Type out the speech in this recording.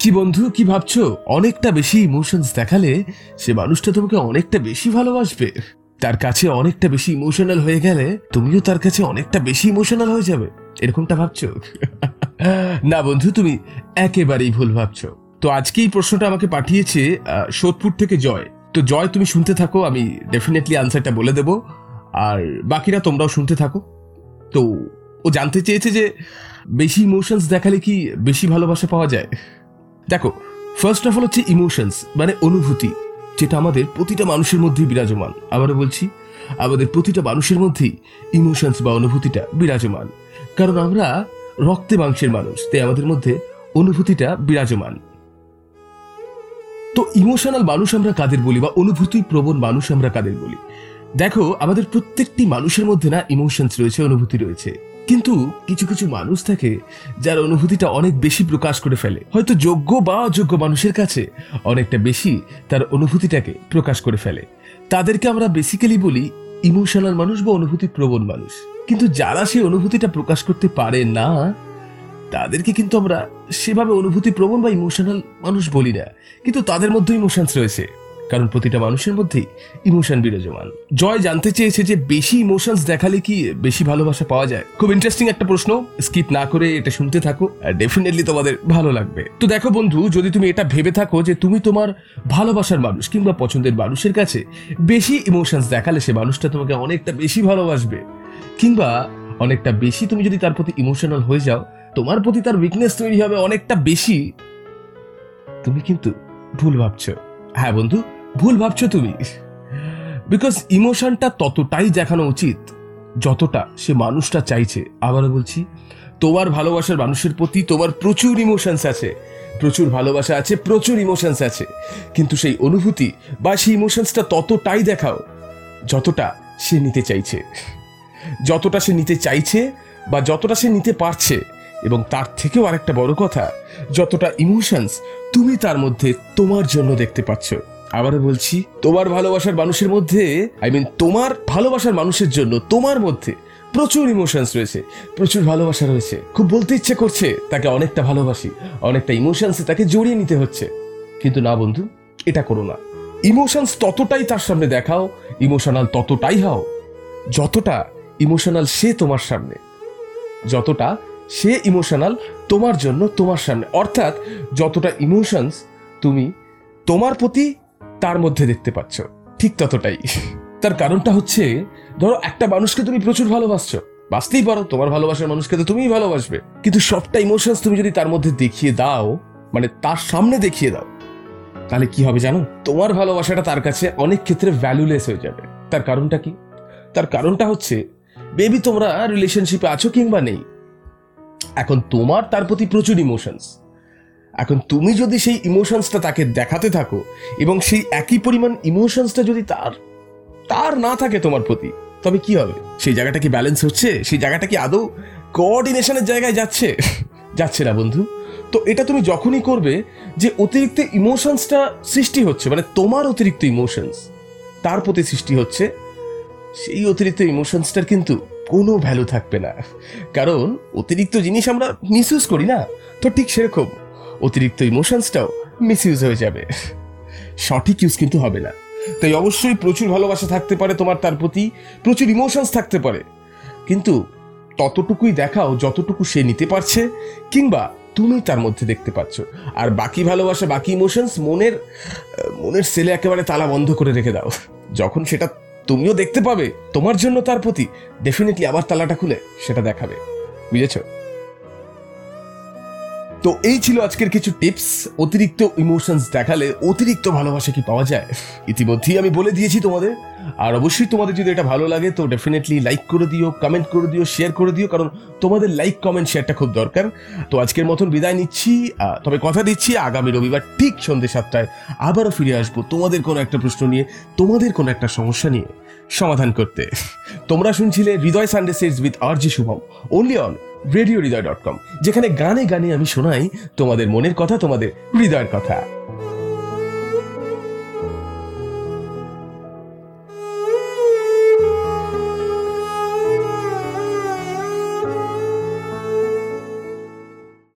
কি বন্ধু, কি ভাবছ? অনেকটা বেশি ইমোশনস দেখালে সে মানুষটা তোমাকে অনেকটা বেশি ভালোবাসবে। তার কাছে অনেকটা বেশি ইমোশনাল হয়ে গেলে তুমিও তার কাছে অনেকটা বেশি ইমোশনাল হয়ে যাবে। এরকমটা ভাবছ? না বন্ধু, তুমি একেবারেই ভুল ভাবছ। তো আজকে এই প্রশ্নটা আমাকে পাঠিয়েছে সোদপুর থেকে জয়। তো জয়, তুমি শুনতে থাকো, আমি ডেফিনেটলি আনসারটা বলে দেব। আর বাকিরা তোমরাও শুনতে থাকো। তো ও জানতে চেয়েছে যে বেশি ইমোশনস দেখালে কি বেশি ভালোবাসা পাওয়া যায়? দেখো ফার্স্ট অফ অল হচ্ছে ইমোশনস মানে অনুভূতি, যেটা আমাদের প্রতিটা মানুষের মধ্যেই বিরাজমান। আবারও বলছি, আমাদের প্রতিটা মানুষের মধ্যেই ইমোশনস বা অনুভূতিটা বিরাজমান। কারণ আমরা রক্তে মাংসের মানুষ, তাই আমাদের মধ্যে অনুভূতিটা বিরাজমান। তো ইমোশনাল মানুষ আমরা কাদের বলি বা অনুভূতি প্রবণ মানুষ আমরা কাদের বলি? দেখো, আমাদের প্রত্যেকটি মানুষের মধ্যে না ইমোশনস রয়েছে, অনুভূতি রয়েছে। কিন্তু কিছু কিছু মানুষ থাকে যার অনুভূতিটা অনেক বেশি প্রকাশ করে ফেলে। হয়তো যোগ্য বা অযোগ্য মানুষের কাছে অনেকটা বেশি তার অনুভূতিটাকে প্রকাশ করে ফেলে। তাদেরকে আমরা বেসিক্যালি বলি ইমোশনাল মানুষ বা অনুভূতি প্রবণ মানুষ। কিন্তু যারা সেই অনুভূতিটা প্রকাশ করতে পারে না, তাদেরকে কিন্তু আমরা সেভাবে অনুভূতি প্রবণ বা ইমোশনাল মানুষ বলি না। কিন্তু তাদের মধ্যে ইমোশনস রয়েছে। কারণ প্রতিটা মানুষের মধ্যেই ইমোশন বিরাজমান। জয় জানতে চেয়েছে যে বেশি ইমোশনস দেখালে কি বেশি ভালোবাসা পাওয়া যায়? খুব ইন্টারেস্টিং একটা প্রশ্ন। স্কিপ না করে এটা শুনতে থাকো ডেফিনেটলি তোমাদের ভালো লাগবে। তো দেখো বন্ধু, যদি তুমি এটা ভেবে থাকো যে তুমি তোমার ভালোবাসার মানুষ কিংবা পছন্দের মানুষের কাছে বেশি ইমোশনস দেখালে সে মানুষটা তোমাকে অনেকটা বেশি ভালোবাসবে। কিংবা অনেকটা বেশি তুমি যদি তার প্রতি ইমোশনাল হয়ে যাও, তোমার প্রতি তার উইকনেস তৈরি হবে অনেকটা বেশি। তুমি কিন্তু ভুল ভাবছ। হ্যাঁ বন্ধু ভুল ভাবছ তুমি? বিকজ ইমোশনটা ততটাই দেখানো উচিত, যতটা সে মানুষটা চাইছে। আবারও বলছি, তোমার ভালোবাসার মানুষের প্রতি তোমার প্রচুর ইমোশনস আছে। প্রচুর ভালোবাসা আছে, প্রচুর ইমোশনস আছে। কিন্তু সেই অনুভূতি বা সেই ইমোশনসটা ততটাই দেখাও, যতটা সে নিতে চাইছে। যতটা সে নিতে চাইছে বা যতটা সে নিতে পারছে। এবং তার থেকেও আরেকটা বড় কথা, যতটা ইমোশনস তুমি তার মধ্যে তোমার জন্য দেখতে পাচ্ছ। আবারও বলছি, তোমার ভালোবাসার মানুষের মধ্যে আই মিন তোমার ভালোবাসার মানুষের জন্য, তোমার মধ্যে প্রচুর ইমোশনস রয়েছে, প্রচুর ভালোবাসা রয়েছে। খুব বলতে ইচ্ছে করছে, তাকে অনেকটা ভালোবাসি, অনেকটা ইমোশনসে তাকে জড়িয়ে নিতে হচ্ছে। কিন্তু না বন্ধু, এটা করো না। ইমোশনস ততটাই তার সামনে দেখাও ইমোশনাল ততটাই হও, যতটা ইমোশনাল সে তোমার সামনে, যতটা সে ইমোশনাল তোমার জন্য তোমার সামনে। অর্থাৎ যতটা ইমোশনস তুমি তোমার প্রতি তার মধ্যে দেখতে পাচ্ছ। ঠিক ততটাই। তার কারণটা হচ্ছে, ধরো একটা মানুষকে তুমি প্রচুর ভালোবাসছো। বাঁচতেই পারো, তোমার ভালোবাসার মানুষকে তো তুমিই ভালোবাসবে। কিন্তু সবটা ইমোশনস তুমি যদি তার মধ্যে দেখিয়ে দাও মানে তার সামনে দেখিয়ে দাও, তাহলে কি হবে জানো? তোমার ভালোবাসাটা তার কাছে অনেক ক্ষেত্রে ভ্যালুলেস হয়ে যাবে। তার কারণটা কি? তার কারণটা হচ্ছে বেবি তোমরা রিলেশনশিপে আছো কিংবা নেই, এখন তোমার তার প্রতি প্রচুর ইমোশনস এখন তুমি যদি সেই ইমোশনসটা তাকে দেখাতে থাকো এবং সেই একই পরিমাণ ইমোশনসটা যদি তার তার না থাকে তোমার প্রতি, তবে কি হবে? সেই জায়গাটা কি ব্যালেন্স হচ্ছে? সেই জায়গাটা কি আদৌ কোঅর্ডিনেশনের জায়গায় যাচ্ছে? যাচ্ছে না বন্ধু। তো এটা তুমি যখনই করবে যে অতিরিক্ত ইমোশনসটা সৃষ্টি হচ্ছে মানে তোমার অতিরিক্ত ইমোশনস তার প্রতি সৃষ্টি হচ্ছে, সেই অতিরিক্ত ইমোশনসটার কিন্তু কোনো ভ্যালু থাকবে না। কারণ অতিরিক্ত জিনিস আমরা মিসইউজ করি না। তো ঠিক সেরকম। অতিরিক্ত ইমোশনসটাও মিসইউজ হয়ে যাবে। সঠিক ইউজ কিন্তু হবে না। তাই অবশ্যই প্রচুর ভালোবাসা থাকতে পারে তোমার, তার প্রতি প্রচুর ইমোশনস থাকতে পারে। কিন্তু ততটুকুই দেখাও যতটুকু সে নিতে পারছে কিংবা তুমি তার মধ্যে দেখতে পাচ্ছ। আর বাকি ভালোবাসা, বাকি ইমোশনস মনের মনের সেলে একেবারে তালা বন্ধ করে রেখে দাও। যখন সেটা তুমিও দেখতে পাবে, তোমার জন্য তার প্রতি ডেফিনেটলি আবার তালাটা খুলে সেটা দেখাবে। বুঝেছ? তো এই ছিল আজকের কিছু টিপস অতিরিক্ত ইমোশনস দেখালে অতিরিক্ত ভালোবাসা কি পাওয়া যায়? ইতিমধ্যেই আমি বলে দিয়েছি তোমাদের। আর অবশ্যই তোমাদের যদি এটা ভালো লাগে, তো ডেফিনেটলি লাইক করে দিও কমেন্ট করে দিও শেয়ার করে দিও, কারণ তোমাদের লাইক কমেন্ট শেয়ারটা খুব দরকার। তো আজকের মতন বিদায় নিচ্ছি। তবে কথা দিচ্ছি, আগামী রবিবার ঠিক সন্ধ্যে সাতটায় আবারও ফিরে আসব তোমাদের কোনো একটা প্রশ্ন নিয়ে, তোমাদের কোনো একটা সমস্যা নিয়ে সমাধান করতে। তোমরা শুনছিলে Hriday Sunday sets with R J Shubham only on radio Hriday dot com যেখানে গানে গানে আমি শোনাই তোমাদের মনের কথা, তোমাদের হৃদয়ের কথা।